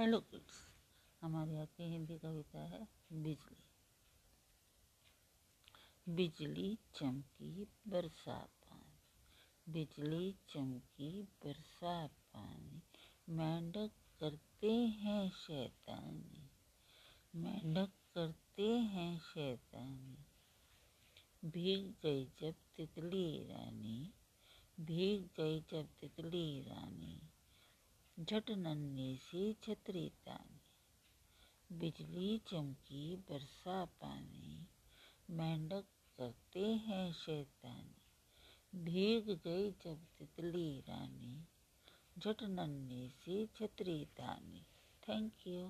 Hello kids, हमारी आज की हिंदी कविता है, बिजली। बिजली चमकी बरसा पानी बिजली चमकी बरसा पानी मेंढक करते हैं शैतानी, मेंढक करते हैं शैतानी। भीग गई जब तितली रानी, भीग गई जब तितली रानी झट नन्हे से छतरी तानी। बिजली चमकी बरसा पानी। मेंढक करते हैं शैतानी। भीग गई जब तितली रानी। झट नन्हे से छतरी तानी। Thank you